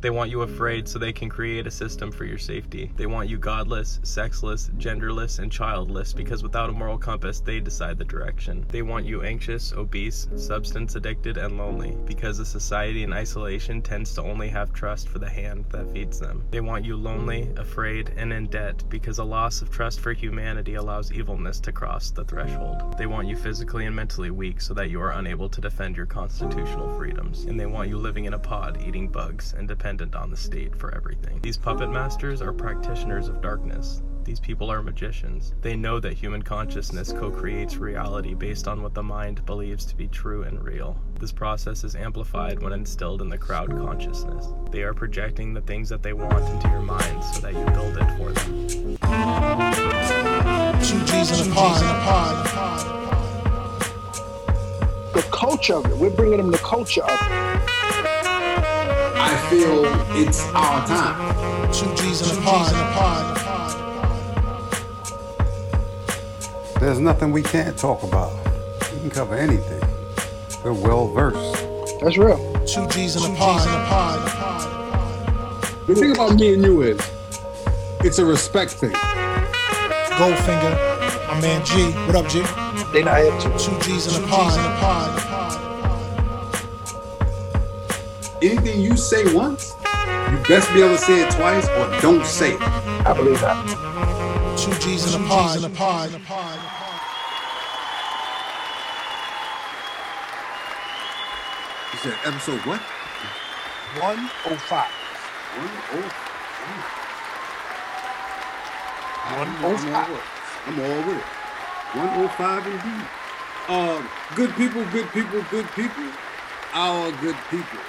They want you afraid so they can create a system for your safety. They want you godless, sexless, genderless, and childless because without a moral compass, they decide the direction. They want you anxious, obese, substance addicted, and lonely because a society in isolation tends to only have trust for the hand that feeds them. They want you lonely, afraid, and in debt because a loss of trust for humanity allows evilness to cross the threshold. They want you physically and mentally weak so that you are unable to defend your constitutional freedoms. And they want you living in a pod, eating bugs, and dependent on the state for everything. These puppet masters are practitioners of darkness. These people are magicians. They know that human consciousness co creates reality based on what the mind believes to be true and real. This process is amplified when instilled in the crowd consciousness. They are projecting the things that they want into your mind so that you build it for them. Two G's in a pod. The culture of it. We're bringing them the culture of it. I feel it's our time. Two G's in a pod. There's nothing we can't talk about. We can cover anything. We're well versed. That's real. Two G's in a pod. The thing about me and you is, it's a respect thing. Goldfinger. My man G. What up, G? They not here to. Two G's in a pod. Anything you say once, you best be able to say it twice or don't say it. I believe that. Two G's in a pod. You said episode what? 105. One oh. One I'm oh all five. with it. I'm all with it. 105 indeed. Um, good people, good people, good people, our good people.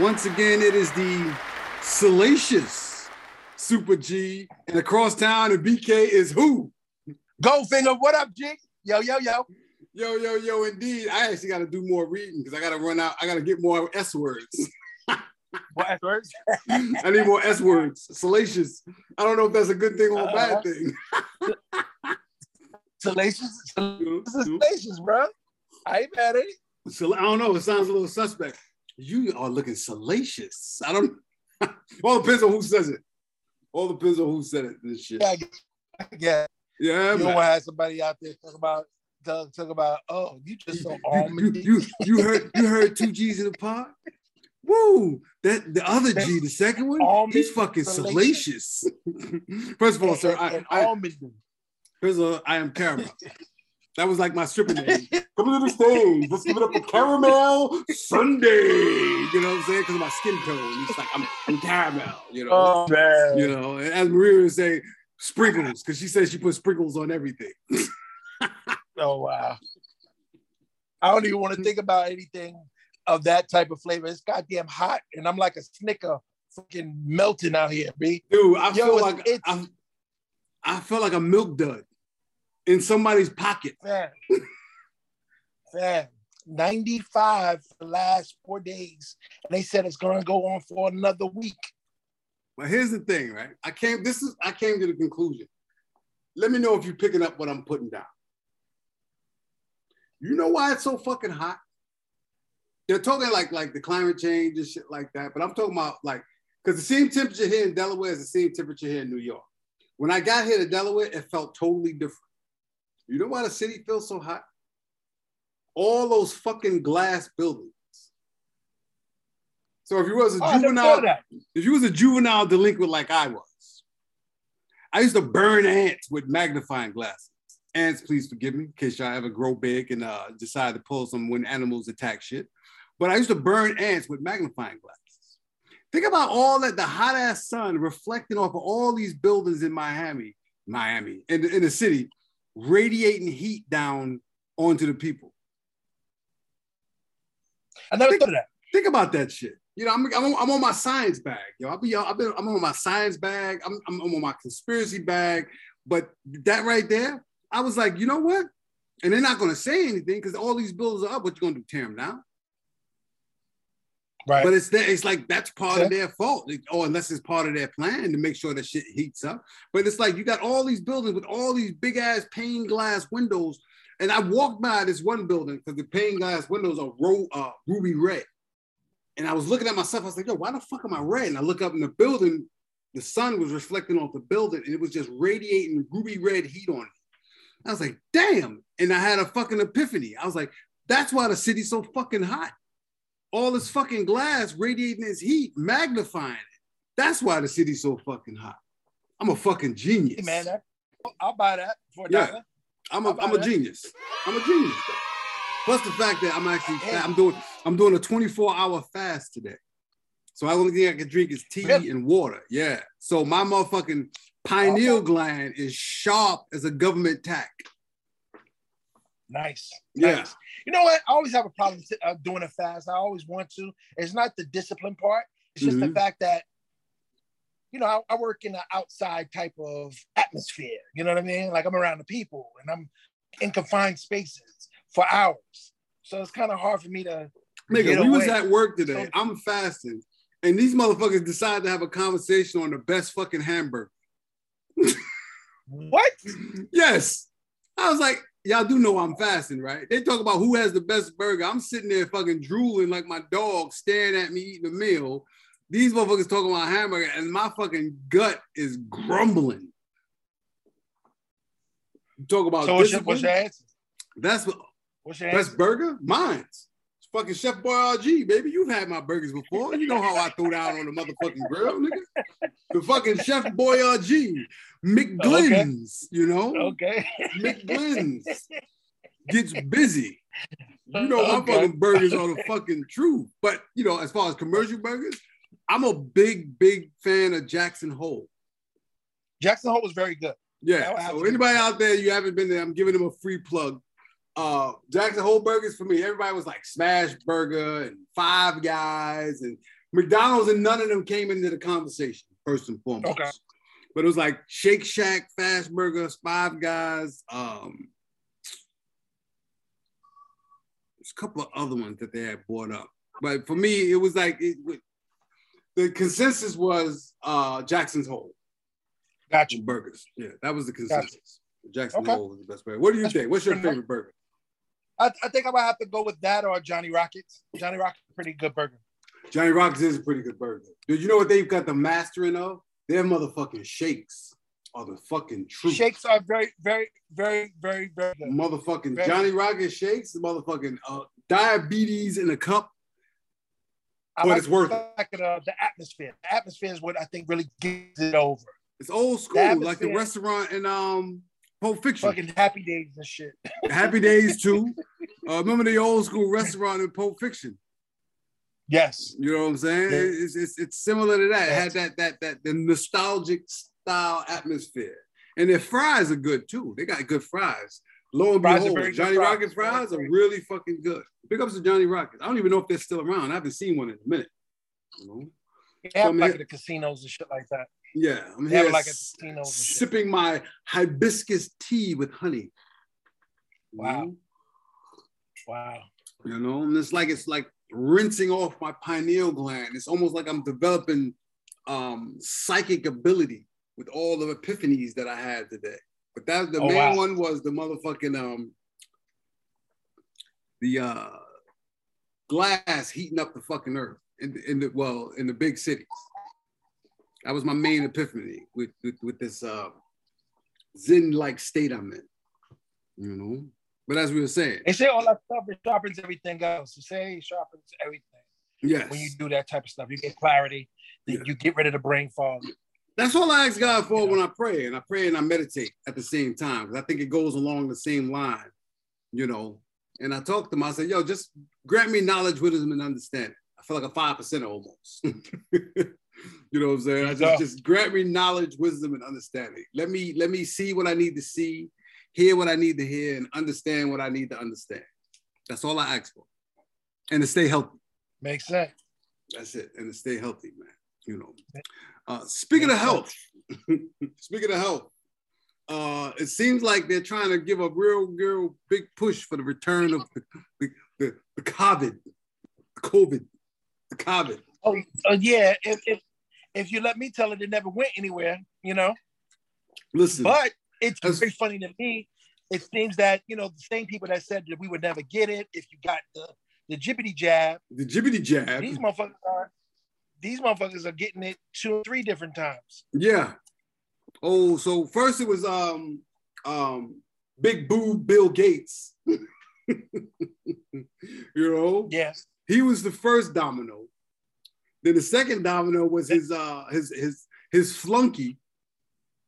Once again, it is the salacious Super G, and across town in BK is who? Goldfinger, what up, G? Yo, yo, yo. Yo, yo, yo, indeed. I actually got to do more reading because I got to run out. I got to get more S words. What S words? I need more S words. Salacious. I don't know if that's a good thing or a bad Uh, thing. Salacious. This is salacious, bro. I ain't mad at it. So I don't know. It sounds a little suspect. You are looking salacious. I don't. All depends on who says it. All depends on who said it. This shit. Yeah, I guess. Yeah. Yeah, You don't want to have somebody out there talk about talk, talk about, oh, you just so You, almond. you, you heard you heard two G's in the pot. Woo! That the other G, the second one, Almond he's fucking salacious. First of all, sir, I, I, first of all, I am caramel. That was like my stripping name. Come to the stage. Let's give it up for Caramel Sunday. You know what I'm saying? Because of my skin tone. It's like I'm, I'm caramel. You know. Oh man. You know. And as Maria would say, sprinkles, because she says she puts sprinkles on everything. Oh wow. I don't even want to think about anything of that type of flavor. It's goddamn hot, and I'm like a snicker freaking melting out here, B. Dude, I Yo, feel it's- like it's- I'm, I feel like a milk dud in somebody's pocket. Fam. Fam. 95 for the last four days. And they said it's gonna go on for another week. But here's the thing, right? I came. This is. I came to the conclusion. Let me know if you're picking up what I'm putting down. You know why it's so fucking hot? They're talking like like the climate change and shit like that, but I'm talking about like because the same temperature here in Delaware is the same temperature here in New York. When I got here to Delaware, it felt totally different. You know why the city feels so hot? All those fucking glass buildings. So if you was a Oh, juvenile, thought of that. if you was a juvenile delinquent like I was, I used to burn ants with magnifying glasses. Ants, please forgive me in case y'all ever grow big and uh, decide to pull some when animals attack shit. But I used to burn ants with magnifying glasses. Think about all that the hot ass sun reflecting off of all these buildings in Miami, Miami, in the, in the city, radiating heat down onto the people. I never thought of that. Think about that shit. You know, I'm, I'm, on, I'm on my science bag, yo. I'll be, I've been, I'm on my science bag. I'm, I'm, I'm on my conspiracy bag. But that right there, I was like, you know what? And they're not going to say anything because all these bills are up. What you going to do? Tear them down? Right. But it's it's like that's part of their fault, or unless it's part of their plan to make sure that shit heats up. But it's like you got all these buildings with all these big ass pane glass windows, and I walked by this one building because the pane glass windows are ro- uh, ruby red, And I was looking at myself. I was like, yo, why the fuck am I red? And I look up in the building. The sun was reflecting off the building, and it was just radiating ruby red heat on it. I was like, damn. And I had a fucking epiphany. I was like, that's why the city's so fucking hot. All this fucking glass radiating its heat, magnifying it. That's why the city's so fucking hot. I'm a fucking genius. Hey, man, that, I'll buy that for a Yeah. I'm a, I'm a that? genius. I'm a genius. Plus the fact that I'm actually I'm doing I'm doing a 24 hour fast today. So the only thing I can drink is tea Really? and water. Yeah. So my motherfucking pineal gland is sharp as a government tack. Nice. Yeah. Nice. You know what? I always have a problem uh, doing a fast. I always want to. It's not the discipline part. It's just the Mhm. fact that, you know, I, I work in an outside type of atmosphere. You know what I mean? Like I'm around the people and I'm in confined spaces for hours. So it's kind of hard for me to. Nigga, we was at work today. So- I'm fasting. And these motherfuckers decided to have a conversation on the best fucking hamburger. What? Yes. I was like, y'all do know I'm fasting, right? They talk about who has the best burger. I'm sitting there fucking drooling like my dog staring at me eating a meal. These motherfuckers talking about hamburger, and my fucking gut is grumbling. Talk about So what's your, what's your answer? That's what What's your best answer? burger? Mine's. It's fucking Chef Boyardee, baby. You've had my burgers before. You know how I throw down on the motherfucking grill, nigga. The fucking Chef Boyardee. McGlynn's, you know? Okay. McGlynn's gets busy. You know, my Okay. fucking burgers are the fucking truth. But you know, as far as commercial burgers, I'm a big, big fan of Jackson Hole. Jackson Hole was very good. Yeah. So anybody out there, you haven't been there, I'm giving them a free plug. Uh, Jackson Hole burgers for me. Everybody was like Smash Burger and Five Guys and McDonald's, and none of them came into the conversation first and foremost. Okay. But it was like Shake Shack, Fast Burgers, Five Guys. Um, there's a couple of other ones that they had brought up. But for me, it was like it, the consensus was uh, Jackson's Hole Got you. burgers. Yeah, that was the consensus. Jackson's Okay. Hole was the best burger. What do you That's think? What's your favorite burger? I, I think I might have to go with that or Johnny Rockets. Johnny Rockets is a pretty good burger. Johnny Rockets is a pretty good burger. Dude, you know what they've got the mastering of? Their motherfucking shakes are the fucking truth. Shakes are very, very, very, very, very good. Motherfucking Very- Johnny Rockets shakes, motherfucking uh, diabetes in a cup. I But like it's worth the it. uh, the atmosphere. The atmosphere is what I think really gets it over. It's old school, like the restaurant in um Pulp Fiction. Fucking happy days and shit. Happy Days too. Uh, remember the old school restaurant in Pulp Fiction? Yes. You know what I'm saying? Yeah. It's, it's it's similar to that. It had that that that the nostalgic style atmosphere, and their fries are good too. They got good fries. Lo and Fries behold, Johnny fries. Rocket fries are really fucking good. Big ups to Johnny Rockets. I don't even know if they're still around. I haven't seen one in a minute. You know? They have I'm like here- the casinos and shit like that. Yeah, I'm They here like a s- casino and shit. sipping my hibiscus tea with honey. You Wow. know? Wow. you know and it's like it's like rinsing off my pineal gland. It's almost like i'm developing um psychic ability with all the epiphanies that i had today. But that the Oh, main wow. one was the motherfucking um the uh glass heating up the fucking earth in, the- in the well in the big cities that was my main epiphany with with, with this uh zen like state i'm in you know but as we were saying They say all that stuff it sharpens everything else. They say it sharpens everything. yes When you do that type of stuff, you get clarity. You get rid of the brain fog. That's all I ask God for Yeah. when I pray, and I pray and I meditate at the same time because I think it goes along the same line, you know. And I talk to him. I say, "Yo, just grant me knowledge, wisdom, and understanding." I feel like a five percent almost. you know what I'm saying? I just just grant me knowledge, wisdom, and understanding. Let me let me see what I need to see, hear what I need to hear, and understand what I need to understand. That's all I ask for, and to stay healthy. Makes sense. That's it, and to stay healthy, man. You know. Uh, speaking of health, speaking of health, uh, it seems like they're trying to give a real, real big push for the return of the the, the, the COVID, the COVID, the COVID. Oh, uh, yeah. If, if if you let me tell it, it never went anywhere. You know. Listen, But it's very funny to me. It seems that you know the same people that said that we would never get it if you got the the jibbity jab. The jibbity jab. These motherfuckers are these motherfuckers are getting it two or three different times. Yeah. Oh, so first it was um um Big Boo Bill Gates. you know? Yes. He was the first domino. Then the second domino was his uh his his his flunky,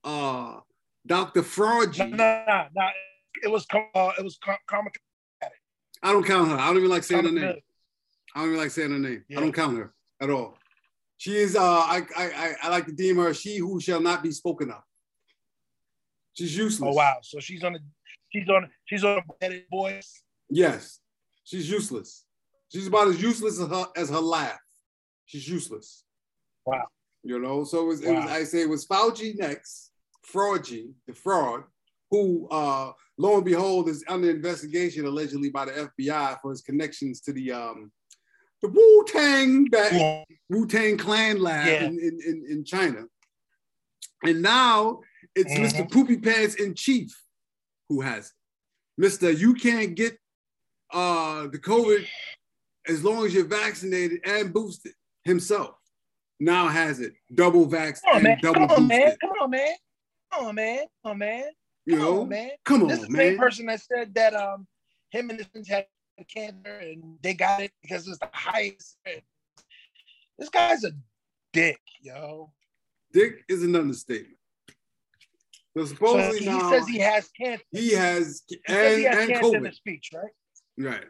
uh Dr. Fraugy. No, no, no, no. It was uh, it was Karma. I don't count her. I don't even like saying her name. I don't even like saying her name. I don't count her at all. She is uh I I I, I like to deem her she who shall not be spoken of. She's useless. Oh wow. So she's on the she's on she's on a voice. Yes. She's useless. She's about as useless as her as her laugh. She's useless. Wow. You know, so it was, Wow. it was I say it was Fauci next, Fraugy, the fraud, who uh lo and behold is under investigation allegedly by the FBI for his connections to the um the Wu Tang Yeah. Wu Tang Clan lab Yeah. in, in, in, in China. And now it's Mhm. Mr. Poopy Pants in Chief who has it. Mr. You can't get uh, the COVID as long as you're vaccinated and boosted himself. Now has it double vax on, and man. double Come on, boosted. man. Come on, man. Come on, man. Come on, man. You Come know, on, man. come This is on, the same person that said that um him and his friends had cancer and they got it because it's the highest. This guy's a dick, yo. Dick is an understatement. So So supposedly he now says he has cancer. he has He says and, he has and cancer in the speech, right? Right,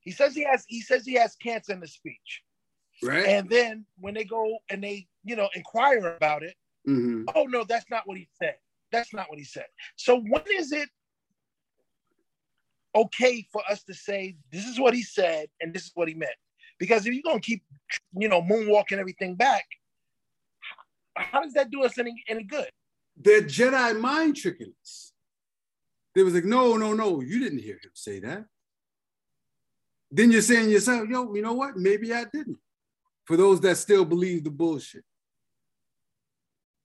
He says he has he says he has cancer in the speech. right. And then when they go and they, you know, inquire about it, Mhm. oh no, that's not what he said. That's not what he said. So when is it okay for us to say this is what he said and this is what he meant? Because if you're gonna keep, you know, moonwalking everything back, how does that do us any any good? They're Jedi mind tricking us. They was like, no, no, no, you didn't hear him say that. Then you're saying to yourself, yo, you know what? Maybe I didn't. For those that still believe the bullshit.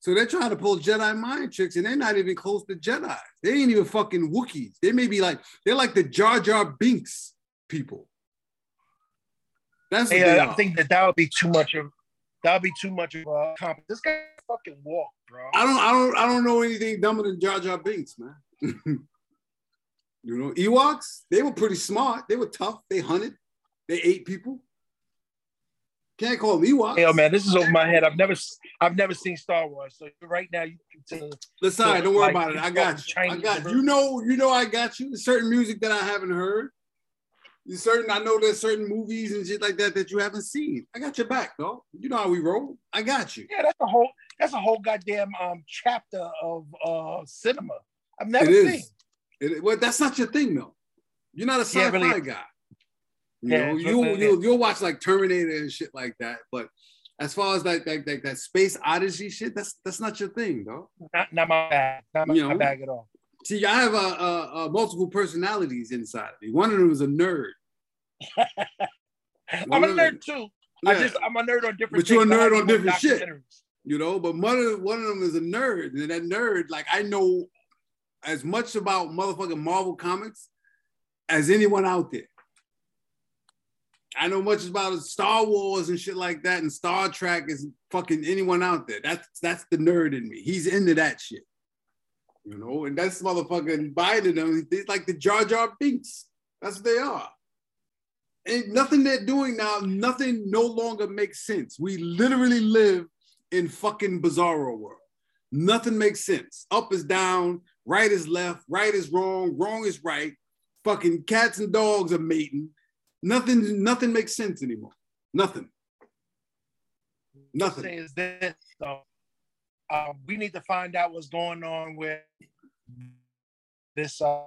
So they're trying to pull Jedi mind tricks, and they're not even close to Jedi. They ain't even fucking Wookiees. They may be like, they're like the Jar Jar Binks people. That's what Hey. I think that that would be too much of that would be too much of a comp. This guy fucking walk, bro. I don't, I don't, I don't know anything dumber than Jar Jar Binks, man. you know, Ewoks, they were pretty smart. They were tough. They hunted. They ate people. Can't call them Ewoks. Hey, yo, man, this is over my head. I've never, I've never seen Star Wars. So right now, you can. Listen, right, don't worry like, about it. I got you. I got you. You know, you know, I got you. There's certain music that I haven't heard. There's certain, I know there's certain movies and shit like that that you haven't seen. I got your back, though. You know how we roll. I got you. Yeah, that's a whole, that's a whole goddamn um chapter of uh cinema. I've never It seen. is. It, well, that's not your thing, though. You're not a sci-fi Yeah, really. guy. You Yeah, know, you really- you'll, watch like Terminator and shit like that. But as far as like like, like that space odyssey shit, that's that's not your thing, though. Not, not my bag. Not my, You know. my bag at all. See, I have a, a, a multiple personalities inside of me. One of them is a nerd. I'm a nerd too. I just I'm a nerd on different. But you're a nerd on different shit. you know. But one of one of them is a nerd, and that nerd, like I know as much about motherfucking Marvel comics as anyone out there. I know much about Star Wars and shit like that, and Star Trek is fucking anyone out there. That's that's the nerd in me. He's into that shit, you know. And that's motherfucking Biden. Them, he's like the Jar Jar Binks. That's what they are. And nothing they're doing now, nothing no longer makes sense. We literally live in fucking bizarro world. Nothing makes sense. Up is down, right is left, right is wrong, wrong is right. Fucking cats and dogs are mating. Nothing, nothing makes sense anymore. Nothing. Nothing. Is this. So, uh, we need to find out what's going on with this uh,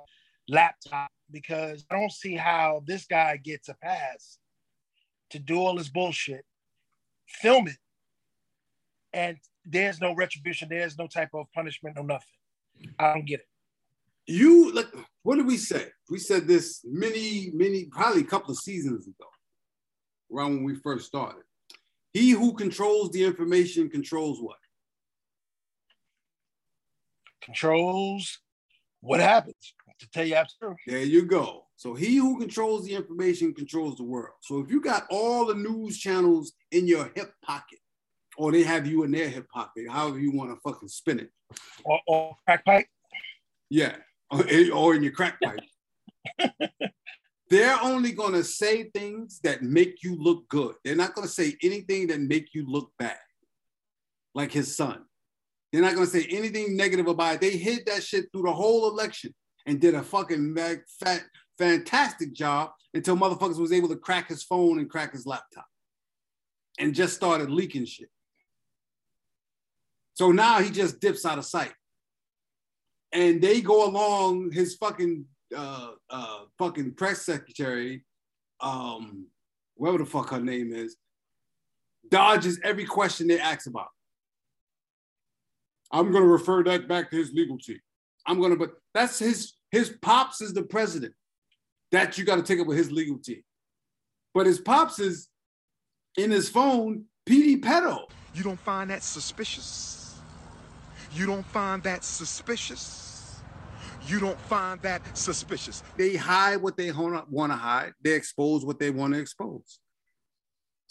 laptop because I don't see how this guy gets a pass to do all this bullshit, film it, and there's no retribution. There's no type of punishment, no nothing. I don't get it. You like what did we say? We said this many, many, probably a couple of seasons ago, around when we first started. He who controls the information controls what? Controls what happens. To tell you absolutely. There you go. So he who controls the information controls the world. So if you got all the news channels in your hip pocket, or they have you in their hip pocket, however you want to fucking spin it. Or, or crack pipe. Yeah, or, in your crack pipe. They're only going to say things that make you look good. They're not going to say anything that make you look bad, like his son. They're not going to say anything negative about it. They hid that shit through the whole election and did a fucking mag- fat, fantastic job until motherfuckers was able to crack his phone and crack his laptop and just started leaking shit. So now he just dips out of sight. And they go along his fucking uh uh fucking press secretary, um, whatever the fuck her name is, dodges every question they ask about. I'm gonna refer that back to his legal team. I'm gonna, but that's his his pops is the president. That you got to take up with his legal team. But his pops is in his phone, PD pedo. You don't find that suspicious? You don't find that suspicious? You don't find that suspicious? They hide what they want to hide. They expose what they want to expose.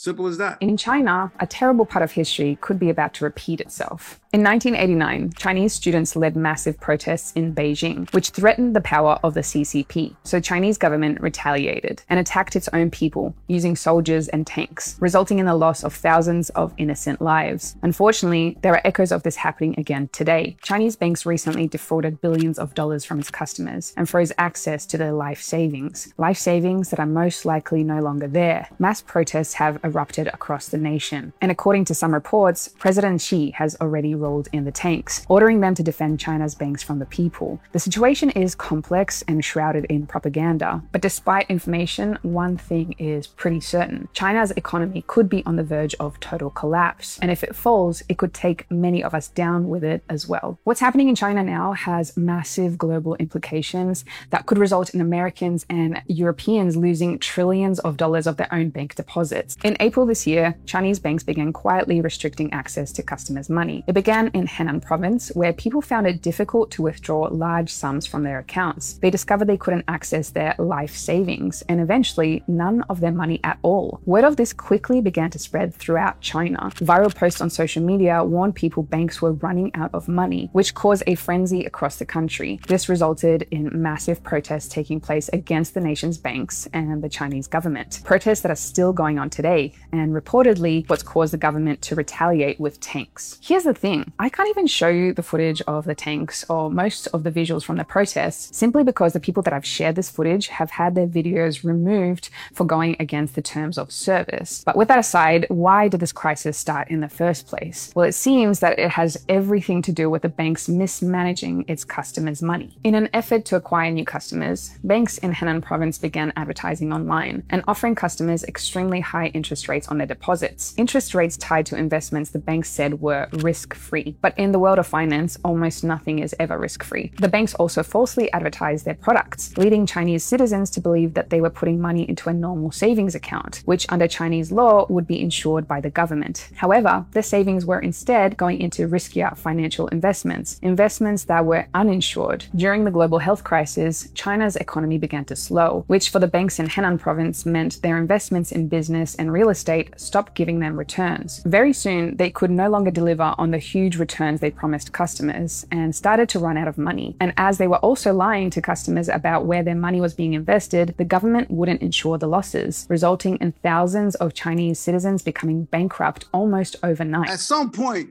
Simple as that. In China, a terrible part of history could be about to repeat itself. In 1989, Chinese students led massive protests in Beijing, which threatened the power of the CCP. So Chinese government retaliated and attacked its own people using soldiers and tanks, resulting in the loss of thousands of innocent lives. Unfortunately, there are echoes of this happening again today. Chinese banks recently defrauded billions of dollars from its customers and froze access to their life savings, life savings that are most likely no longer there. Mass protests have erupted across the nation. And according to some reports, President Xi has already rolled in the tanks, ordering them to defend China's banks from the people. The situation is complex and shrouded in propaganda, but despite information, one thing is pretty certain. China's economy could be on the verge of total collapse, and if it falls, it could take many of us down with it as well. What's happening in China now has massive global implications that could result in Americans and Europeans losing trillions of dollars of their own bank deposits. In April this year, Chinese banks began quietly restricting access to customers' money. It began in Henan province, where people found it difficult to withdraw large sums from their accounts. They discovered they couldn't access their life savings, and eventually, none of their money at all. Word of this quickly began to spread throughout China. Viral posts on social media warned people banks were running out of money, which caused a frenzy across the country. This resulted in massive protests taking place against the nation's banks and the Chinese government. Protests that are still going on today, and reportedly what's caused the government to retaliate with tanks. Here's the thing I can't even show you the footage of the tanks or most of the visuals from the protests simply because the people that I've shared this footage have had their videos removed for going against the terms of service. But with that aside, why did this crisis start in the first place? Well, it seems that it has everything to do with the banks mismanaging its customers' money. In an effort to acquire new customers, banks in Henan province began advertising online and offering customers extremely high interest rates on their deposits. Interest rates tied to investments the banks said were risk free. But in the world of finance, almost nothing is ever risk free. The banks also falsely advertised their products, leading Chinese citizens to believe that they were putting money into a normal savings account, which under Chinese law would be insured by the government. However, their savings were instead going into riskier financial investments, investments that were uninsured. During the global health crisis, China's economy began to slow, which for the banks in Henan province meant their investments in business and real estate stopped giving them returns. Very soon, they could no longer deliver on the huge returns they promised customers and started to run out of money. And as they were also lying to customers about where their money was being invested, the government wouldn't insure the losses, resulting in thousands of Chinese citizens becoming bankrupt almost overnight. At some point,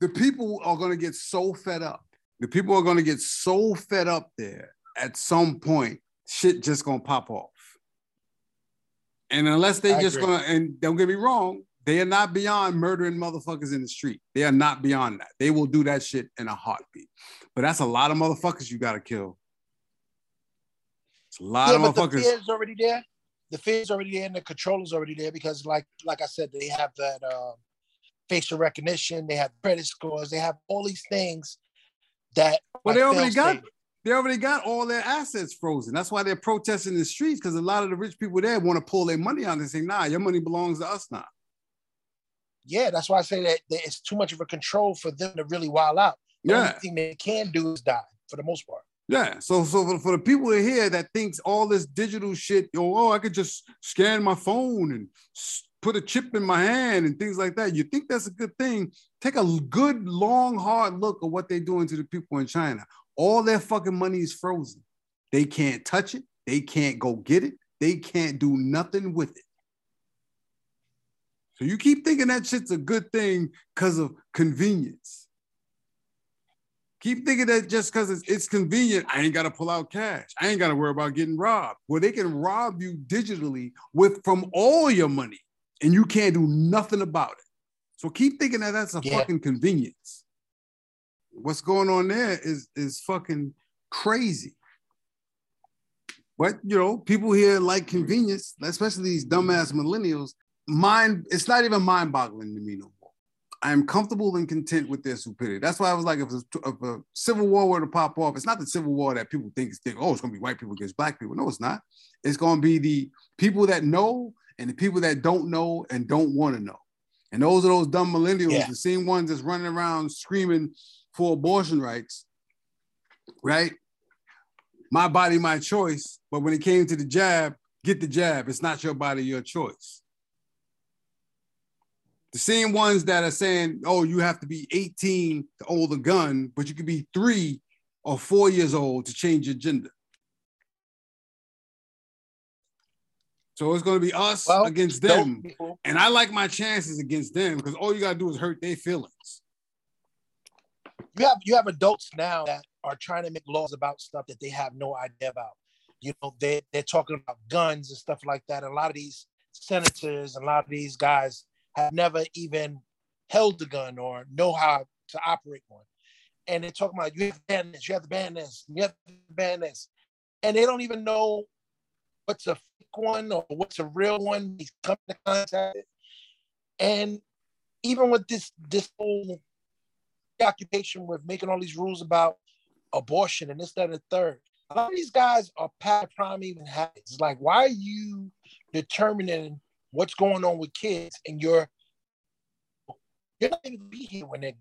the people are going to get so fed up. The people are going to get so fed up there at some point, shit just going to pop off. And unless they I just agree. gonna, and don't get me wrong, they are not beyond murdering motherfuckers in the street. They are not beyond that. They will do that shit in a heartbeat. But that's a lot of motherfuckers you gotta kill. It's a lot yeah, of the motherfuckers. fear is already there. The fear is already there, and the control is already there because, like, like I said, they have that um, facial recognition, they have credit scores, they have all these things that. Well, they are already got fail-safe. They already got all their assets frozen. That's why they're protesting in the streets because a lot of the rich people there want to pull their money out and say, nah, your money belongs to us now. Yeah, that's why I say that, that it's too much of a control for them to really wild out. The Yeah. only thing they can do is die for the most part. Yeah. So so for, for the people here that thinks all this digital shit, oh, oh, I could just scan my phone and put a chip in my hand and things like that. You think that's a good thing? Take a good, long, hard look at what they're doing to the people in China. All their fucking money is frozen. They can't touch it. They can't go get it. They can't do nothing with it. So you keep thinking that shit's a good thing because of convenience. Keep thinking that just because it's, it's convenient, I ain't got to pull out cash. I ain't got to worry about getting robbed. Well, they can rob you digitally with from all your money, and you can't do nothing about it. So keep thinking that that's a Yeah. fucking convenience. What's going on there is is fucking crazy. But you know, people here like convenience, especially these dumbass millennials. Mind, it's not even mind-boggling to me no more. I am comfortable and content with their stupidity. That's why I was like, if a, if a civil war were to pop off, it's not the civil war that people think is think, oh, it's gonna be white people against black people. No, it's not. It's gonna be the people that know and the people that don't know and don't want to know. And those are those dumb millennials, Yeah. the same ones that's running around screaming for abortion rights, right? My body, my choice. But when it came to the jab, get the jab. It's not your body, your choice. The same ones that are saying, oh, you have to be 18 to hold a gun, but you could be three or four years old to change your gender. So it's going to be us Well, against them. And I like my chances against them because all you got to do is hurt their feelings. You have you have adults now that are trying to make laws about stuff that they have no idea about. You know, they they're talking about guns and stuff like that. A lot of these senators and a lot of these guys have never even held a gun or know how to operate one. And they're talking about you have to ban this, you have to ban this, you have to ban this. And they don't even know what's a fake one or what's a real one. He's coming to contact it. And even with this this whole occupation with making all these rules about abortion and this, that, and the third. A lot of these guys are prime even habits. It's like, why are you determining what's going on with kids and you're you're not even be here when they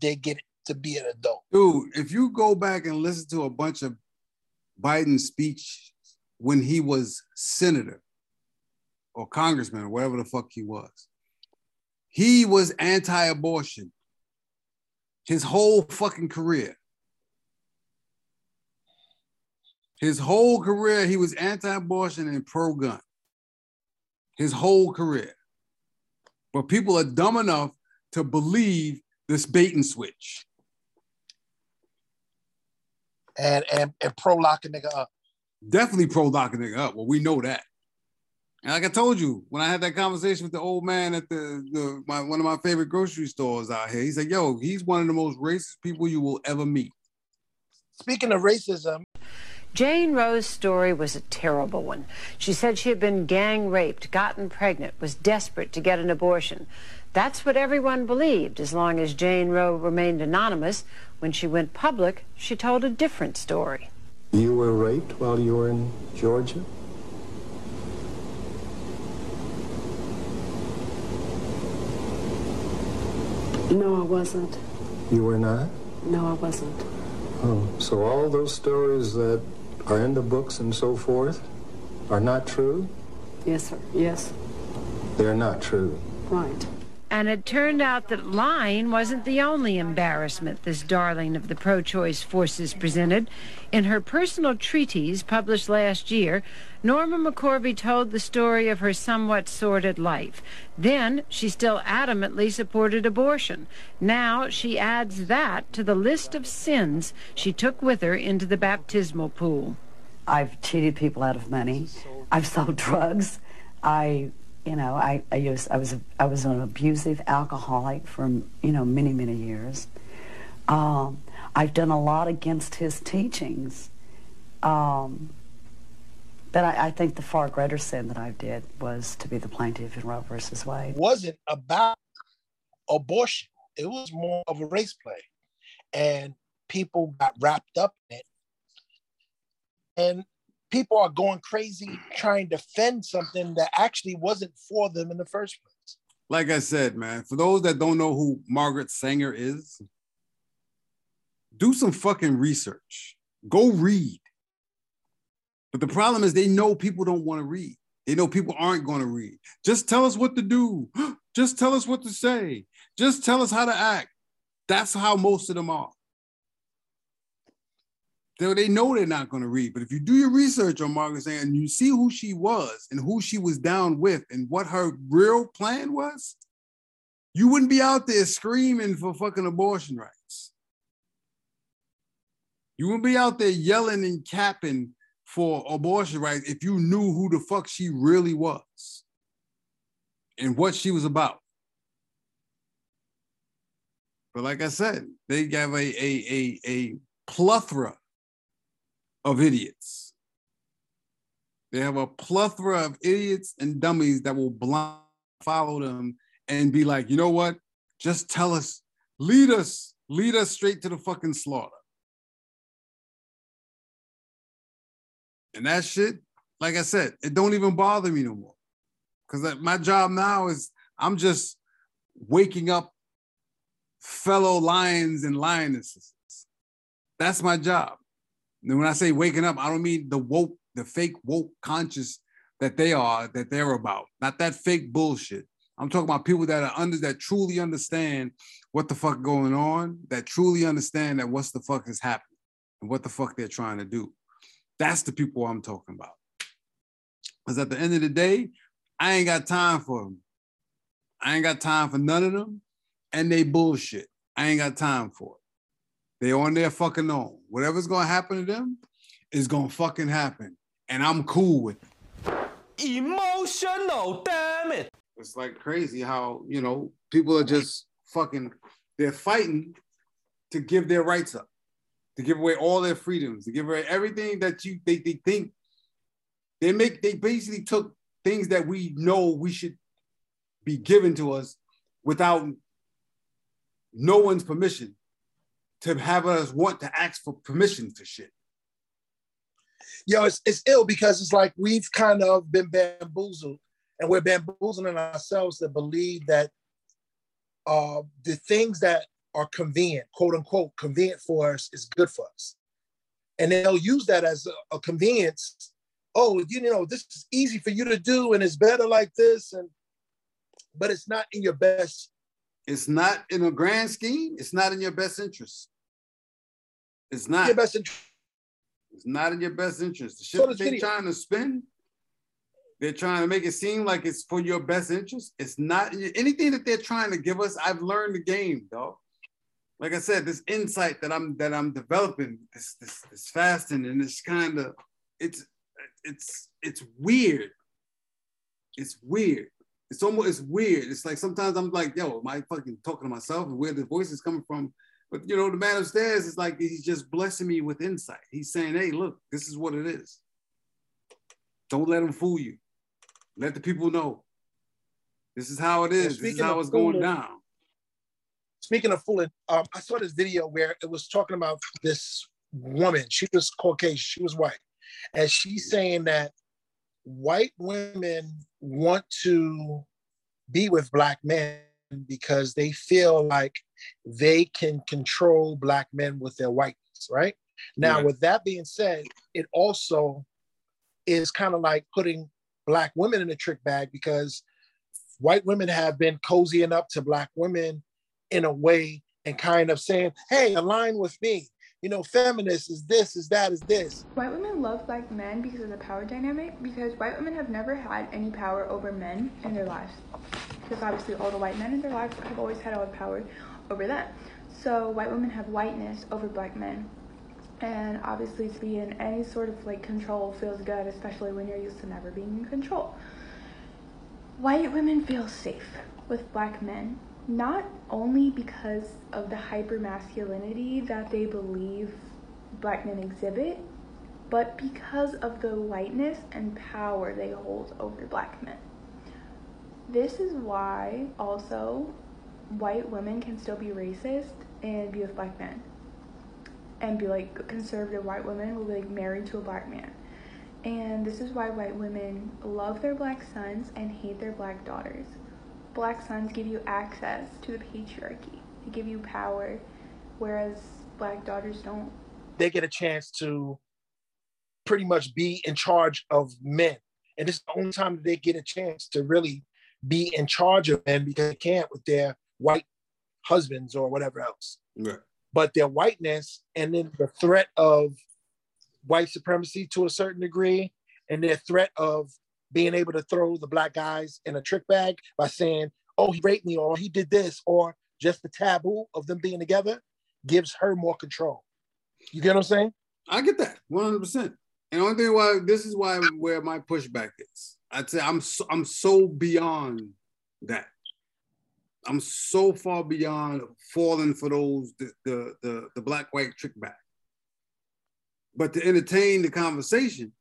they get to be an adult. Dude, if you go back and listen to a bunch of Biden's speech when he was senator or congressman or whatever the fuck he was, he was anti abortion his whole fucking career. His whole career, he was anti abortion and pro gun. His whole career. But people are dumb enough to believe this bait and switch. And and and pro lock a nigga up. definitely pro locking nigga up. Well, we know that. And like I told you, when I had that conversation with the old man at the, the my, one of my favorite grocery stores out here, he's like, "Yo, he's one of the most racist people you will ever meet." Speaking of racism, Jane Roe's story was a terrible one. She said she had been gang raped, gotten pregnant, was desperate to get an abortion. That's what everyone believed as long as Jane Roe remained anonymous. When she went public, she told a different story. You were raped while you were in Georgia? No, I wasn't. You were not? No, I wasn't. Oh, so all those stories that are in the books and so forth are not true? Yes, sir. Yes. They're not true. Right. And it turned out that lying wasn't the only embarrassment this darling of the pro choice forces presented. In her personal treatise published last year, Norma McCorvey told the story of her somewhat sordid life. Then she still adamantly supported abortion. Now she adds that to the list of sins she took with her into the baptismal pool. I've cheated people out of money. I've sold drugs. I, you know, I, I used, I was, I was an abusive alcoholic for, you know, many, many years. Um, I've done a lot against his teachings. Um, but I, I think the far greater sin that I did was to be the plaintiff in Roe versus Wade. wasn't about abortion. It was more of a race play. And people got wrapped up in it. And people are going crazy trying to defend something that actually wasn't for them in the first place. Like I said, man, for those that don't know who Margaret Sanger is, do some fucking research. Go read. But the problem is they know people don't want to read. They know people aren't going to read. Just tell us what to do. Just tell us what to say. Just tell us how to act. That's how most of them are. They, they know they're not going to read. But if you do your research on Margaret Sanger and you see who she was and who she was down with and what her real plan was, you wouldn't be out there screaming for fucking abortion rights. You wouldn't be out there yelling and capping for abortion rights if you knew who the fuck she really was and what she was about. But like I said, they have a, a, a, a plethora of idiots. They have a plethora of idiots and dummies that will blind follow them and be like, you know what? Just tell us, lead us, lead us straight to the fucking slaughter. And that shit, like I said, it don't even bother me no more. Because my job now is I'm just waking up fellow lions and lionesses. That's my job. And when I say waking up, I don't mean the woke, the fake woke conscious that they are, that they're about. Not that fake bullshit. I'm talking about people that are under that truly understand what the fuck going on, that truly understand that what's the fuck is happening and what the fuck they're trying to do. That's the people I'm talking about. Because at the end of the day, I ain't got time for them. I ain't got time for none of them. And they bullshit. I ain't got time for it. They on their fucking own. Whatever's gonna happen to them is gonna fucking happen. And I'm cool with it. Emotional, damn it. It's like crazy how, you know, people are just fucking, they're fighting to give their rights up to give away all their freedoms, to give away everything that you they, they think they make they basically took things that we know we should be given to us without no one's permission to have us want to ask for permission for shit. Yo, it's, it's ill because it's like we've kind of been bamboozled and we're bamboozling ourselves to believe that uh, the things that are convenient, quote unquote, convenient for us is good for us. And they'll use that as a, a convenience. Oh, you know, this is easy for you to do and it's better like this. And but it's not in your best. It's not in a grand scheme, it's not in your best interest. It's not your best interest. It's not in your best interest. The shit so that they're trying to spin, they're trying to make it seem like it's for your best interest. It's not anything that they're trying to give us. I've learned the game, dog like I said, this insight that I'm that I'm developing, this this, this fasting and this kind of it's it's it's weird. It's weird. It's almost it's weird. It's like sometimes I'm like, yo, am I fucking talking to myself and where the voice is coming from? But you know, the man upstairs is like he's just blessing me with insight. He's saying, hey, look, this is what it is. Don't let them fool you. Let the people know. This is how it is. This is how it's going down speaking of fooling, um, I saw this video where it was talking about this woman. She was Caucasian, she was white. And she's saying that white women want to be with black men because they feel like they can control black men with their whiteness, right? Now, with that being said, it also is kind of like putting black women in a trick bag because white women have been cozying up to black women in a way and kind of saying, hey, align with me. You know, feminist is this, is that, is this. White women love black men because of the power dynamic, because white women have never had any power over men in their lives. Because obviously, all the white men in their lives have always had all the power over them. So, white women have whiteness over black men. And obviously, to be in any sort of like control feels good, especially when you're used to never being in control. White women feel safe with black men not only because of the hyper masculinity that they believe black men exhibit, but because of the whiteness and power they hold over black men. This is why also white women can still be racist and be with black men. And be like conservative white women will be like married to a black man. And this is why white women love their black sons and hate their black daughters black sons give you access to the patriarchy. They give you power, whereas black daughters don't. they get a chance to pretty much be in charge of men. And is the only time they get a chance to really be in charge of men because they can't with their white husbands or whatever else. Right. But their whiteness and then the threat of white supremacy to a certain degree and their threat of being able to throw the black guys in a trick bag by saying, oh, he raped me or he did this or just the taboo of them being together gives her more control. You get what I'm saying? I get that 100. percent And the only thing why this is why where my pushback is. I'd say I'm so, I'm so beyond that. I'm so far beyond falling for those the the the, the black white trick back. But to entertain the conversation,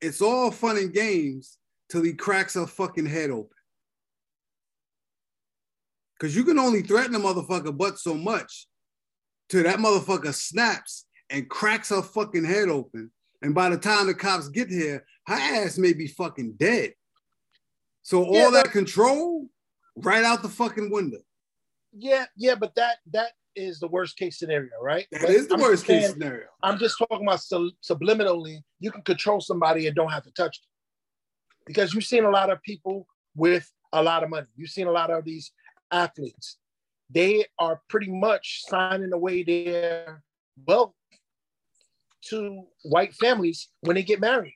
it's all fun and games till he cracks her fucking head open. Cause you can only threaten a motherfucker but so much till that motherfucker snaps and cracks her fucking head open. And by the time the cops get here, her ass may be fucking dead. So all Yeah, that control right out the fucking window. Yeah, yeah, but that that is the worst case scenario, right? That But is the I'm worst case scenario. I'm just talking about sub- subliminally. You can control somebody and don't have to touch them. Because you've seen a lot of people with a lot of money. You've seen a lot of these athletes. They are pretty much signing away their wealth to white families when they get married.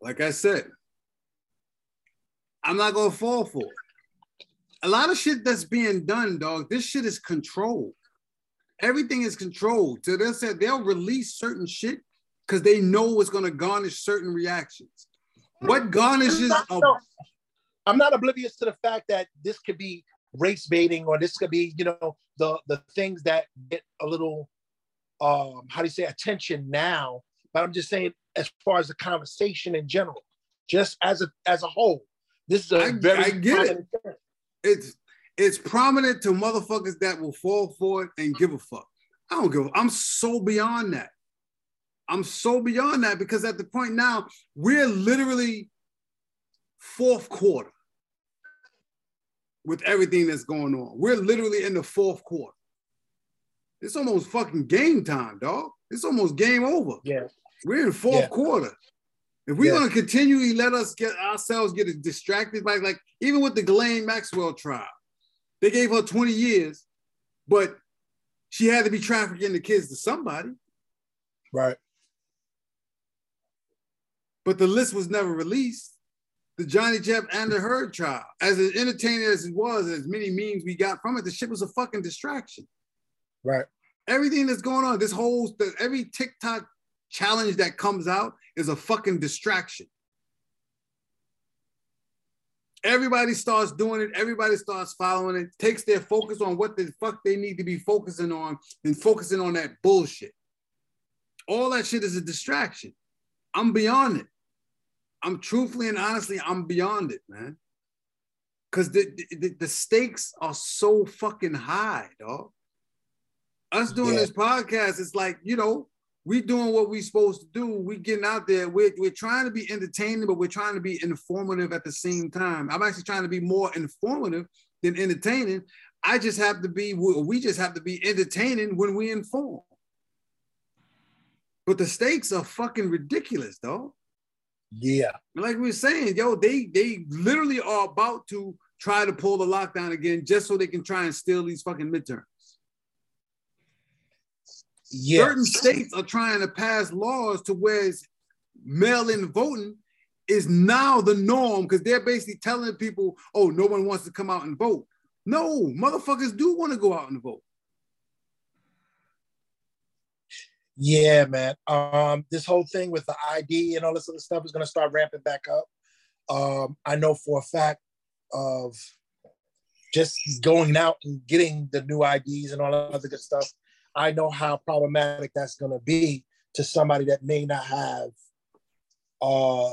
Like I said, I'm not gonna fall for it. A lot of shit that's being done, dog. This shit is controlled. Everything is controlled. So they said they'll release certain shit because they know it's gonna garnish certain reactions. What garnishes I'm a not, I'm not oblivious to the fact that this could be race baiting or this could be, you know, the the things that get a little um how do you say attention now. But I'm just saying as far as the conversation in general, just as a as a whole, this is a I- very I get it. thing. it's it's prominent to motherfuckers that will fall for it and give a fuck. I don't give. a- I'm so beyond that. I'm so beyond that because at the point now we're literally fourth quarter with everything that's going on. We're literally in the fourth quarter. It's almost fucking game time, dog. It's almost game over. Yeah. We're in fourth Yeah. quarter. If we're Yeah. gonna continually let us get ourselves get distracted by like even with the Ghislaine Maxwell trial, they gave her 20 years, but she had to be trafficking the kids to somebody. Right. But the list was never released. The Johnny Depp and the Heard trial, as entertaining as it was, as many memes we got from it, the shit was a fucking distraction. Right. Everything that's going on, this whole the, every TikTok challenge that comes out is a fucking distraction. Everybody starts doing it. Everybody starts following it. Takes their focus on what the fuck they need to be focusing on and focusing on that bullshit. All that shit is a distraction. I'm beyond it. I'm truthfully and honestly, I'm beyond it, man. Because the, the, the stakes are so fucking high, dog. Us doing Yeah. this podcast, it's like, you know, we doing what we supposed to do. We getting out there. We're, we're trying to be entertaining, but we're trying to be informative at the same time. I'm actually trying to be more informative than entertaining. I just have to be, we just have to be entertaining when we inform. But the stakes are fucking ridiculous, though. Yeah. Like we were saying, yo, they they literally are about to try to pull the lockdown again just so they can try and steal these fucking midterms. Yeah. Certain states are trying to pass laws to where mail-in voting is now the norm because they're basically telling people, oh, no one wants to come out and vote. No, motherfuckers do want to go out and vote. Yeah, man. Um, this whole thing with the ID and all this other stuff is gonna start ramping back up. Um, I know for a fact of just going out and getting the new IDs and all that other good stuff. I know how problematic that's gonna be to somebody that may not have. Uh,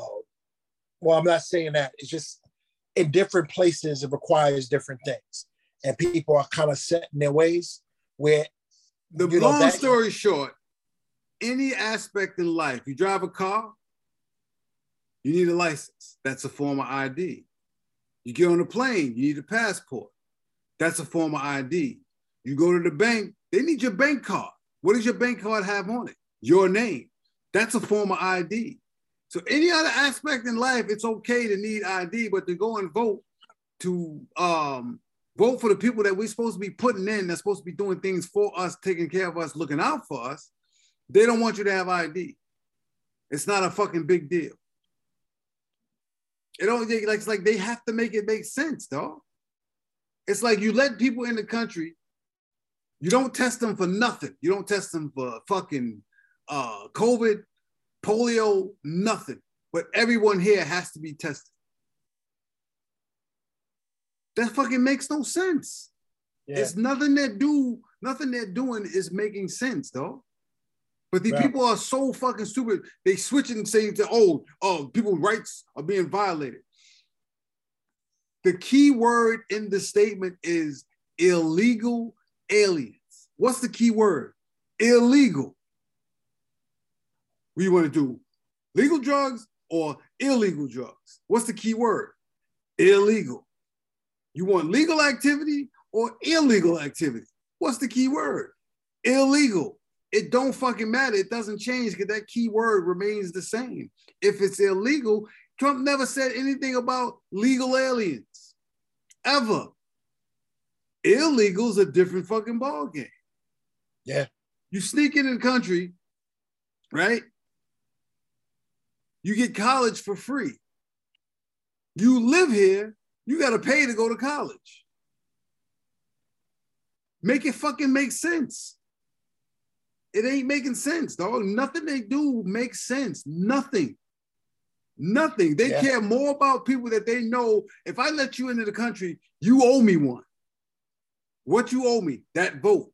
well, I'm not saying that. It's just in different places it requires different things, and people are kind of set in their ways. Where The know, long that- story short, any aspect in life, you drive a car, you need a license. That's a form of ID. You get on a plane, you need a passport. That's a form of ID. You go to the bank, they need your bank card. What does your bank card have on it? Your name. That's a form of ID. So any other aspect in life, it's okay to need ID, but to go and vote to um, vote for the people that we're supposed to be putting in, that's supposed to be doing things for us, taking care of us, looking out for us, they don't want you to have ID. It's not a fucking big deal. It don't like it's like they have to make it make sense, though. It's like you let people in the country, you don't test them for nothing. You don't test them for fucking uh, COVID, polio, nothing. But everyone here has to be tested. That fucking makes no sense. Yeah. It's nothing that do, nothing they're doing is making sense, though. But these Right. people are so fucking stupid. They switch it and say to oh, oh, people's rights are being violated. The key word in the statement is illegal aliens. What's the key word? Illegal. We want to do? Legal drugs or illegal drugs? What's the key word? Illegal. You want legal activity or illegal activity? What's the key word? Illegal. It don't fucking matter. It doesn't change because that key word remains the same. If it's illegal, Trump never said anything about legal aliens. Ever. Illegal's a different fucking ballgame. Yeah. You sneak in the country, right? You get college for free. You live here, you got to pay to go to college. Make it fucking make sense. It ain't making sense, dog. Nothing they do makes sense. Nothing. Nothing. They Yeah. care more about people that they know. If I let you into the country, you owe me one. What you owe me? That vote.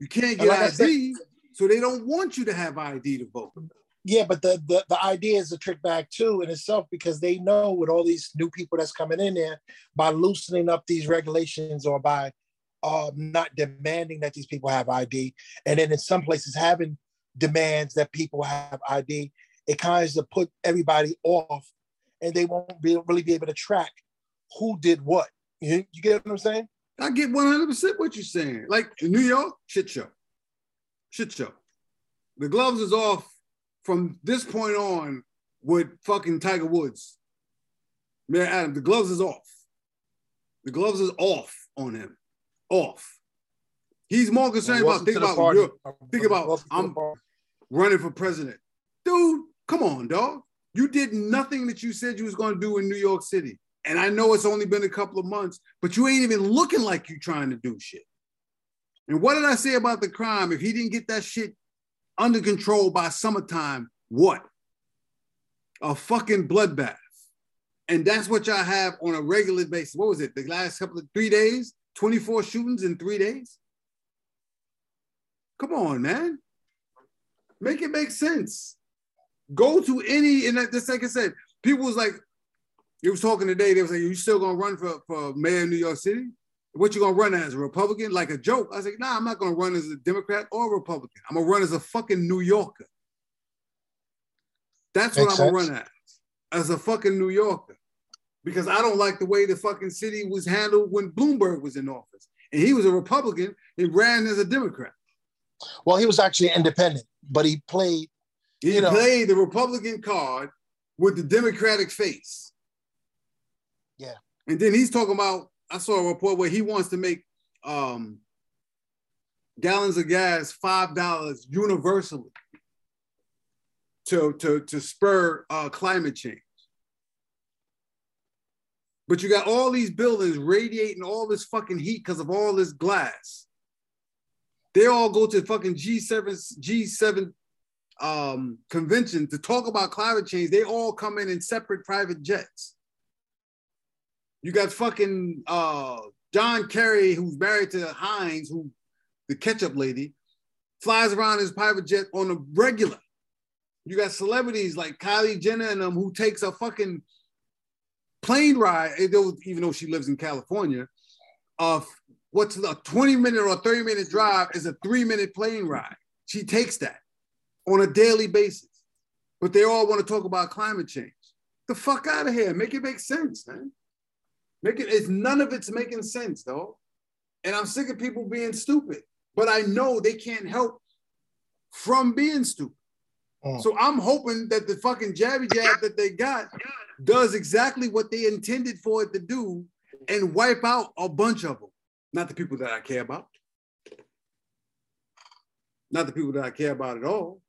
You can't get like I said- ID, so they don't want you to have ID to vote. Yeah, but the, the the idea is a trick back too in itself because they know with all these new people that's coming in there by loosening up these regulations or by uh, not demanding that these people have ID, and then in some places having demands that people have ID, it kind of put everybody off, and they won't be really be able to track who did what. You, you get what I'm saying? I get 100% what you're saying. Like New York, shit show. Shit show. The gloves is off from this point on with fucking Tiger Woods. Man, Adam, the gloves is off. The gloves is off on him. Off. He's more concerned about think about party. think about Welcome to the I'm running for president. Dude, come on, dog. You did nothing that you said you was going to do in New York City. And I know it's only been a couple of months, but you ain't even looking like you trying to do shit. And what did I say about the crime? If he didn't get that shit under control by summertime, what? A fucking bloodbath. And that's what y'all have on a regular basis. What was it? The last couple of three days? 24 shootings in three days? Come on, man. Make it make sense. Go to any, and just like I said, people was like, they was talking today, they was like, you still gonna run for, for mayor of New York City? What you gonna run as a Republican? Like a joke. I was like, nah, I'm not gonna run as a Democrat or Republican. I'm gonna run as a fucking New Yorker. That's what I'm gonna run as, as a fucking New Yorker. Because I don't like the way the fucking city was handled when Bloomberg was in office. And he was a Republican and ran as a Democrat. Well, he was actually independent, but he played. He You know. played the Republican card with the Democratic face. Yeah. And then he's talking about, I saw a report where he wants to make um, gallons of gas $5 universally to, to, to spur uh, climate change. But you got all these buildings radiating all this fucking heat because of all this glass. They all go to fucking G7 G7 um, convention to talk about climate change. They all come in in separate private jets. You got fucking uh, John Kerry, who's married to Heinz, who the ketchup lady, flies around his private jet on a regular. You got celebrities like Kylie Jenner and them who takes a fucking plane ride, even though she lives in California. Of what's a 20 minute or 30 minute drive is a three minute plane ride. She takes that on a daily basis. But they all want to talk about climate change. The fuck out of here. Make it make sense, man. Make it, it's none of it's making sense, though. And I'm sick of people being stupid, but I know they can't help from being stupid. Mm. So I'm hoping that the fucking jabby jab that they got does exactly what they intended for it to do and wipe out a bunch of them. Not the people that I care about. Not the people that I care about at all.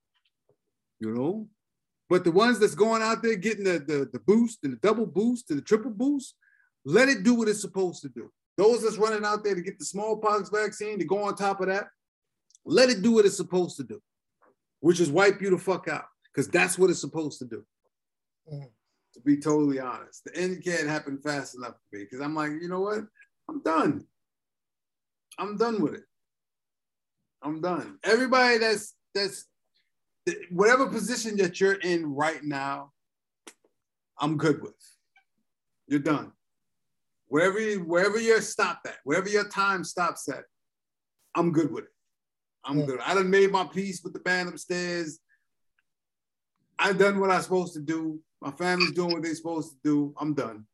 You know? But the ones that's going out there getting the, the, the boost and the double boost and the triple boost, let it do what it's supposed to do. Those that's running out there to get the smallpox vaccine to go on top of that, let it do what it's supposed to do, which is wipe you the fuck out, because that's what it's supposed to do. Mm. To be totally honest, the end can't happen fast enough for me, because I'm like, you know what? I'm done. I'm done with it. I'm done. Everybody that's that's whatever position that you're in right now, I'm good with. You're done. Wherever you, wherever you're stopped at, wherever your time stops at, I'm good with it. I'm Yeah. good. I done made my peace with the band upstairs. I done what I'm supposed to do. My family's doing what they're supposed to do. I'm done.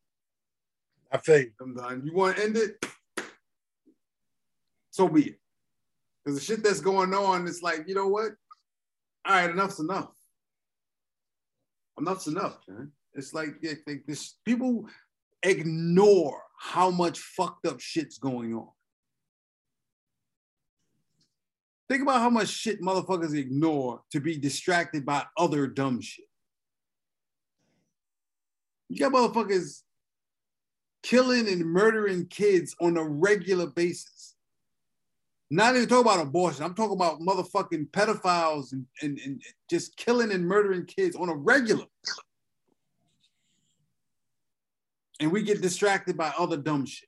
I feel you. I'm done. You want to end it? So be it. Because the shit that's going on, it's like, you know what? All right, enough's enough. Enough's enough, man. It's like this, people ignore how much fucked up shit's going on. Think about how much shit motherfuckers ignore to be distracted by other dumb shit. You got motherfuckers killing and murdering kids on a regular basis. Not even talking about abortion. I'm talking about motherfucking pedophiles and, and, and just killing and murdering kids on a regular. And we get distracted by other dumb shit.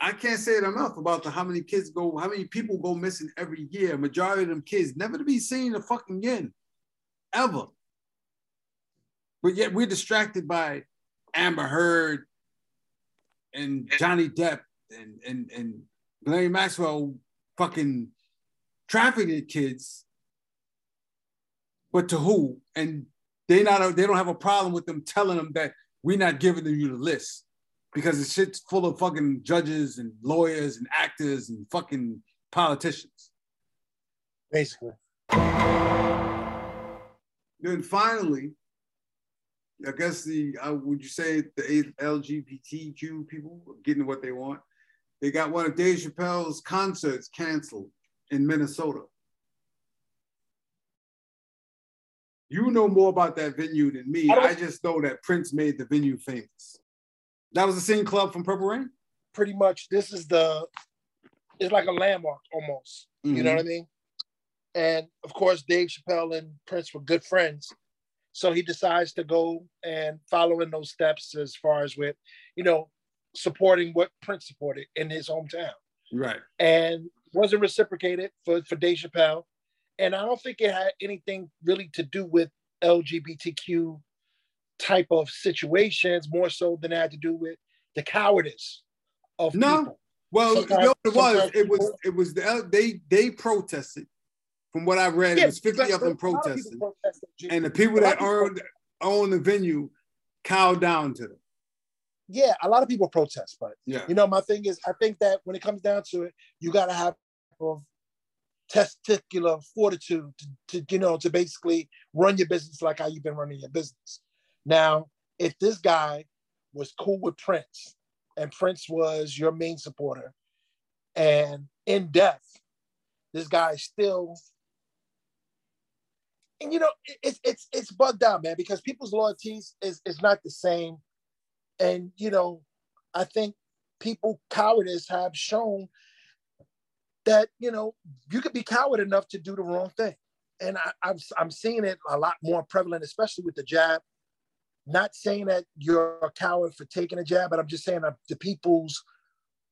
I can't say it enough about the how many kids go, how many people go missing every year. Majority of them kids never to be seen a fucking again, ever. But yet we're distracted by Amber Heard and Johnny Depp and and and Larry Maxwell fucking trafficking kids. But to who? And they not they don't have a problem with them telling them that we're not giving them you the list because the shit's full of fucking judges and lawyers and actors and fucking politicians. Basically. Then finally, I guess the uh, would you say the LGBTQ people getting what they want? They got one of Dave Chappelle's concerts canceled in Minnesota. You know more about that venue than me. I I just know that Prince made the venue famous. That was the same club from Purple Rain. Pretty much, this is the. It's like a landmark almost. You know Mhm. what I mean? And of course, Dave Chappelle and Prince were good friends. So he decides to go and follow in those steps as far as with, you know, supporting what Prince supported in his hometown. Right. and wasn't reciprocated for, for Dave Chappelle. And I don't think it had anything really to do with LGBTQ type of situations, more so than it had to do with the cowardice of No. people. Well, Sometimes- you know it was? It was people- it was the they they protested. From what I read, it was 50 of them protesting. lot of people protested. protested, G. And the people that owned own the venue cowed down to them. yeah, a lot of people protest, but Yeah. you know, my thing is, I think that when it comes down to it, you got to have of testicular fortitude to, to, you know, to basically run your business like how you've been running your business. Now, if this guy was cool with Prince and Prince was your main supporter, and in death, this guy still. And you know, it's it's it's bugged out, man, because people's loyalties is is not the same. And you know i think people cowardice have shown that you know you could be coward enough to do the wrong thing. And I, I'm, I'm seeing it a lot more prevalent especially with the jab. Not saying that you're a coward for taking a jab but i'm just saying the people's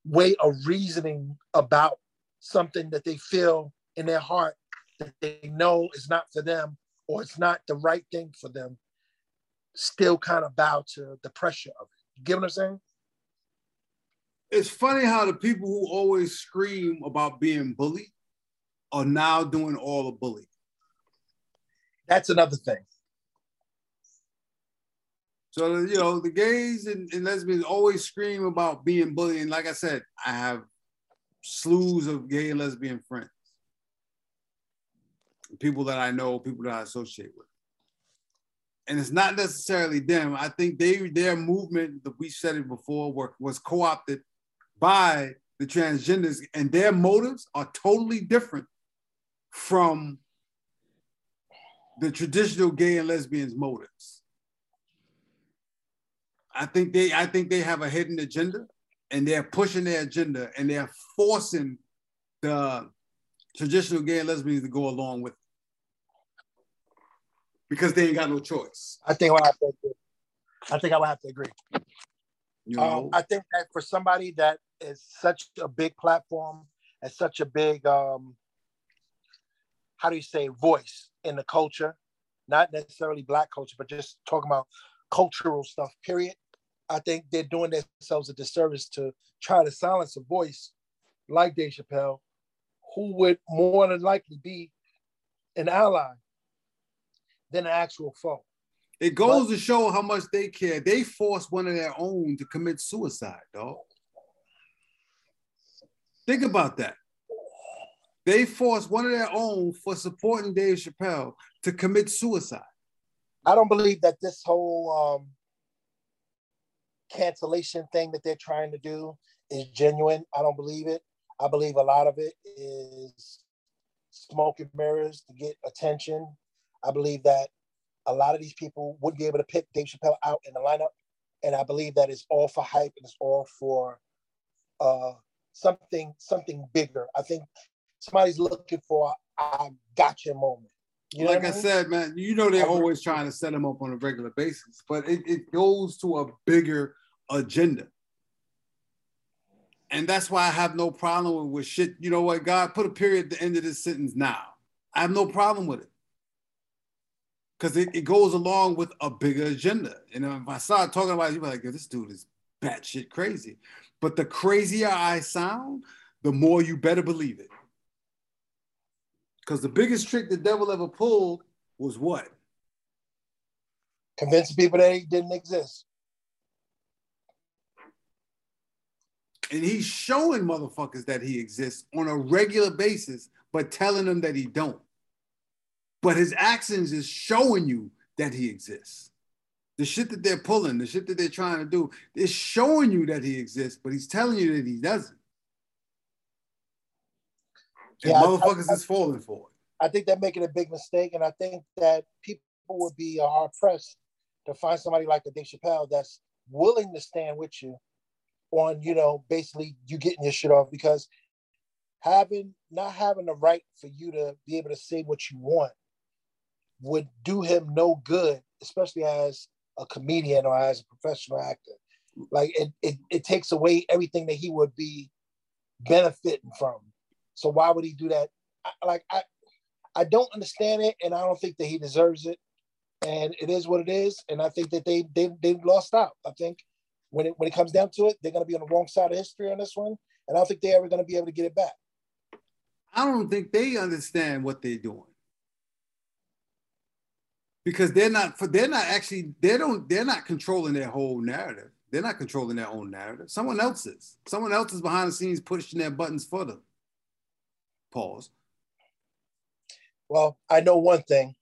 way of reasoning about something that they feel in their heart that they know is not for them or it's not the right thing for them still kind of bow to the pressure of it. You get what I'm saying? It's funny how the people who always scream about being bullied are now doing all the bullying. That's another thing. So you know, the gays and, and lesbians always scream about being bullied. And like I said, I have slews of gay and lesbian friends, people that I know, people that I associate with. And it's not necessarily them. I think they their movement, that we said it before, were, was co-opted by the transgenders, and their motives are totally different from the traditional gay and lesbians motives. I think they I think they have a hidden agenda and they're pushing their agenda and they're forcing the traditional gay and lesbians to go along with it. Because they ain't got no choice. I think I have to agree. I think I would have to agree. You Um. I think that for somebody that is such a big platform and such a big um, how do you say voice in the culture, not necessarily black culture, but just talking about cultural stuff, period. I think they're doing themselves a disservice to try to silence a voice like Dave Chappelle, who would more than likely be an ally than an actual foe. It goes to show how much they care. They forced one of their own to commit suicide, dog. Think about that. They forced one of their own for supporting Dave Chappelle to commit suicide. I don't believe that this whole um, cancellation thing that they're trying to do is genuine. I don't believe it. I believe a lot of it is smoke and mirrors to get attention. I believe that a lot of these people wouldn't be able to pick Dave Chappelle out in the lineup. And I believe that it's all for hype and it's all for uh, something something bigger. I think somebody's looking for a gotcha moment. You know like I mean? said, man, you know they're always trying to set them up on a regular basis, but it, it goes to a bigger agenda. And that's why I have no problem with shit. You know what, God, put a period at the end of this sentence now. I have no problem with it. Because it, it goes along with a bigger agenda. Know, if I start talking about it, you'd be like, "Yo, this dude is batshit crazy. But the crazier I sound, the more you better believe it. Because the biggest trick the devil ever pulled was what? Convincing people that he didn't exist. And he's showing motherfuckers that he exists on a regular basis, but telling them that he don't. But his actions is showing you that he exists. The shit that they're pulling, the shit that they're trying to do, is showing you that he exists, but he's telling you that he doesn't. And Yeah, I- motherfuckers I- is falling for it. I think they're making a big mistake, and I think that people would be uh, hard pressed to find somebody like a Dave Chappelle that's willing to stand with you on, you know, basically you getting your shit off because having not having the right for you to be able to say what you want would do him no good, especially as a comedian or as a professional actor. Like it, it, it takes away everything that he would be benefiting from. So why would he do that? I, like I, I don't understand it, and I don't think that he deserves it. And it is what it is. And I think that they they they've lost out. I think when it when it comes down to it, they're going to be on the wrong side of history on this one, and I don't think they're ever going to be able to get it back. I don't think they understand what they're doing. Because they're not they're not actually they don't they're not controlling their whole narrative. They're not controlling their own narrative. Someone else is. Someone else is behind the scenes pushing their buttons for them. Pause. Well, I know one thing.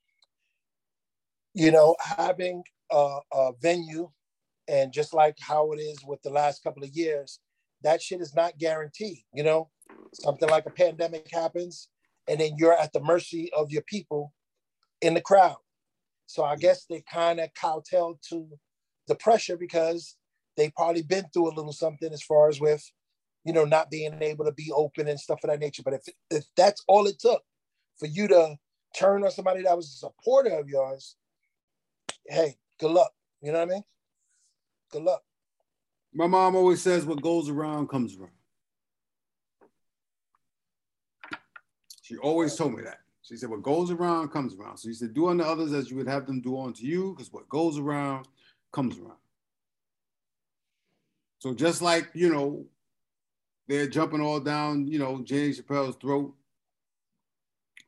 You know, having a, a venue, and just like how it is with the last couple of years, that shit is not guaranteed. You know, something like a pandemic happens, and then you're at the mercy of your people in the crowd. So I guess they kind of kowtow to the pressure because they probably been through a little something as far as with, you know, not being able to be open and stuff of that nature. But if if that's all it took for you to turn on somebody that was a supporter of yours, hey, good luck. You know what I mean? Good luck. My mom always says what goes around comes around. She always told me that. She said, What goes around comes around. So he said, Do unto others as you would have them do unto you, because what goes around comes around. So just like, you know, they're jumping all down, you know, James Chappelle's throat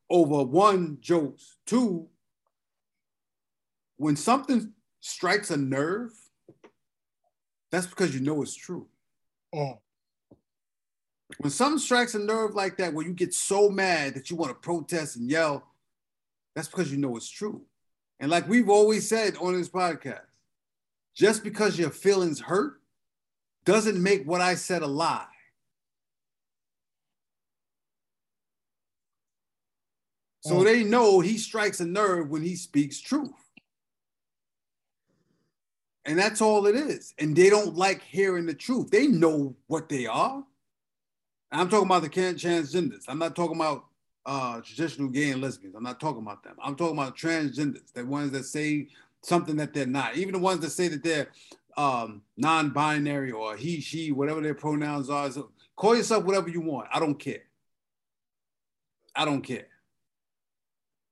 over one jokes, two, when something strikes a nerve, that's because you know it's true. Mm. When something strikes a nerve like that, where you get so mad that you want to protest and yell, that's because you know it's true. And like we've always said on this podcast, just because your feelings hurt doesn't make what I said a lie. So Mm. they know he strikes a nerve when he speaks truth. And that's all it is. And they don't like hearing the truth. They know what they are. I'm talking about the transgenders. I'm not talking about uh, traditional gay and lesbians. I'm not talking about them. I'm talking about transgenders, the ones that say something that they're not. Even the ones that say that they're um, non-binary or he, she, whatever their pronouns are. So call yourself whatever you want. I don't care. I don't care.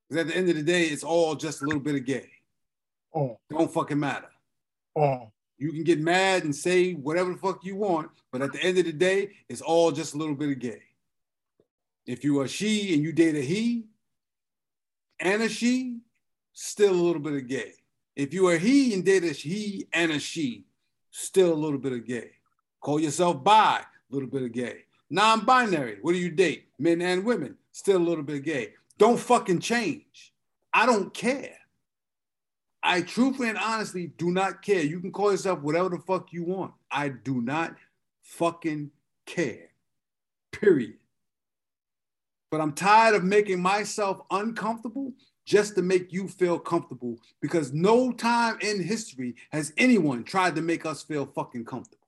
Because at the end of the day, it's all just a little bit of gay. Mm. Don't fucking matter. Mm. You can get mad and say whatever the fuck you want, but at the end of the day, it's all just a little bit of gay. If you are she and you date a he and a she, still a little bit of gay. If you are he and date a he and a she, still a little bit of gay. Call yourself bi, a little bit of gay. Non-binary, what do you date? Men and women, still a little bit of gay. Don't fucking change. I don't care. I truthfully and honestly do not care. You can call yourself whatever the fuck you want. I do not fucking care. Period. But I'm tired of making myself uncomfortable just to make you feel comfortable because no time in history has anyone tried to make us feel fucking comfortable.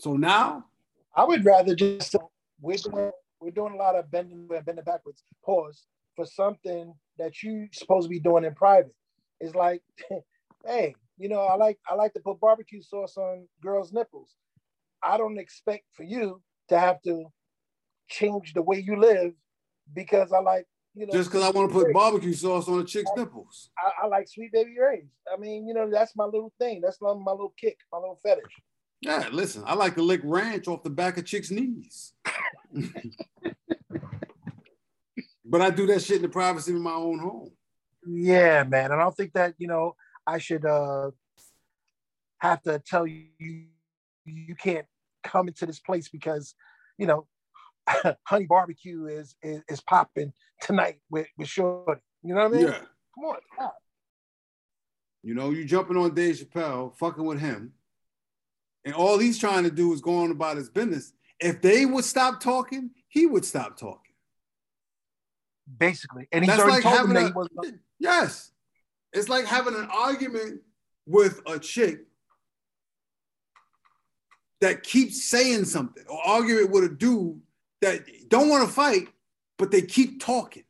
So now I would rather just we're doing we're doing a lot of bending bending backwards pause for something that you're supposed to be doing in private. It's like, hey, you know, I like I like to put barbecue sauce on girls' nipples. I don't expect for you to have to change the way you live because I like, you know, just because I want to put barbecue sauce on a chick's nipples. I, I like Sweet Baby Ray's. I mean, you know, that's my little thing. That's my, my little kick, my little fetish. Yeah, listen, I like to lick ranch off the back of chicks' knees. but I do that shit in the privacy of my own home. Yeah, man. And I don't think that, you know, I should uh have to tell you you can't come into this place because, you know, honey barbecue is is, is popping tonight with, with Shorty. You know what I mean? Yeah. Come on. You know, you jumping on Dave Chappelle, fucking with him, and all he's trying to do is go on about his business. If they would stop talking, he would stop talking. Basically. And he's That's already like told having that he a, was yes. It's like having an argument with a chick that keeps saying something, or arguing with a dude that don't want to fight, but they keep talking.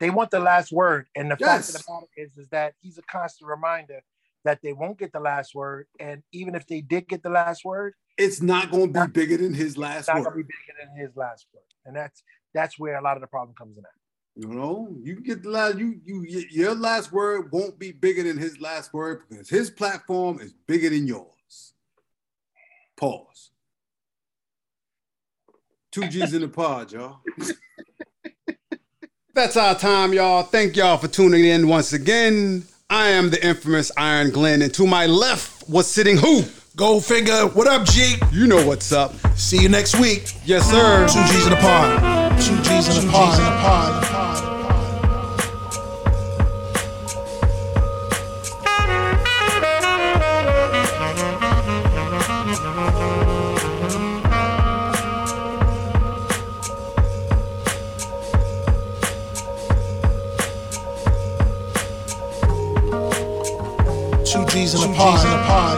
they want the last word. And the Yes. fact of the matter is, is that he's a constant reminder that they won't get the last word. And even if they did get the last word, It's not going to be bigger than his last it's not word. gonna be bigger than his last word. And that's that's where a lot of the problem comes in at. You know, you can get the last you you your last word won't be bigger than his last word because his platform is bigger than yours. Pause. Two G's in the pod, y'all. That's our time, y'all. Thank y'all for tuning in once again. I am the infamous Iron Glenn, and to my left was sitting who? Go figure. What up, G? You know what's up. See you next week. Yes, sir. Two G's in the pod. Two G's in the pod. Two G's in the pod.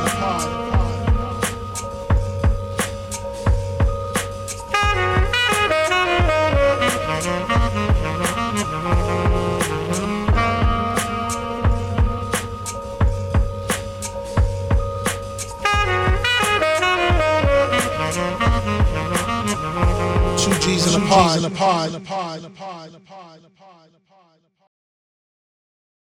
Two G's in a pod.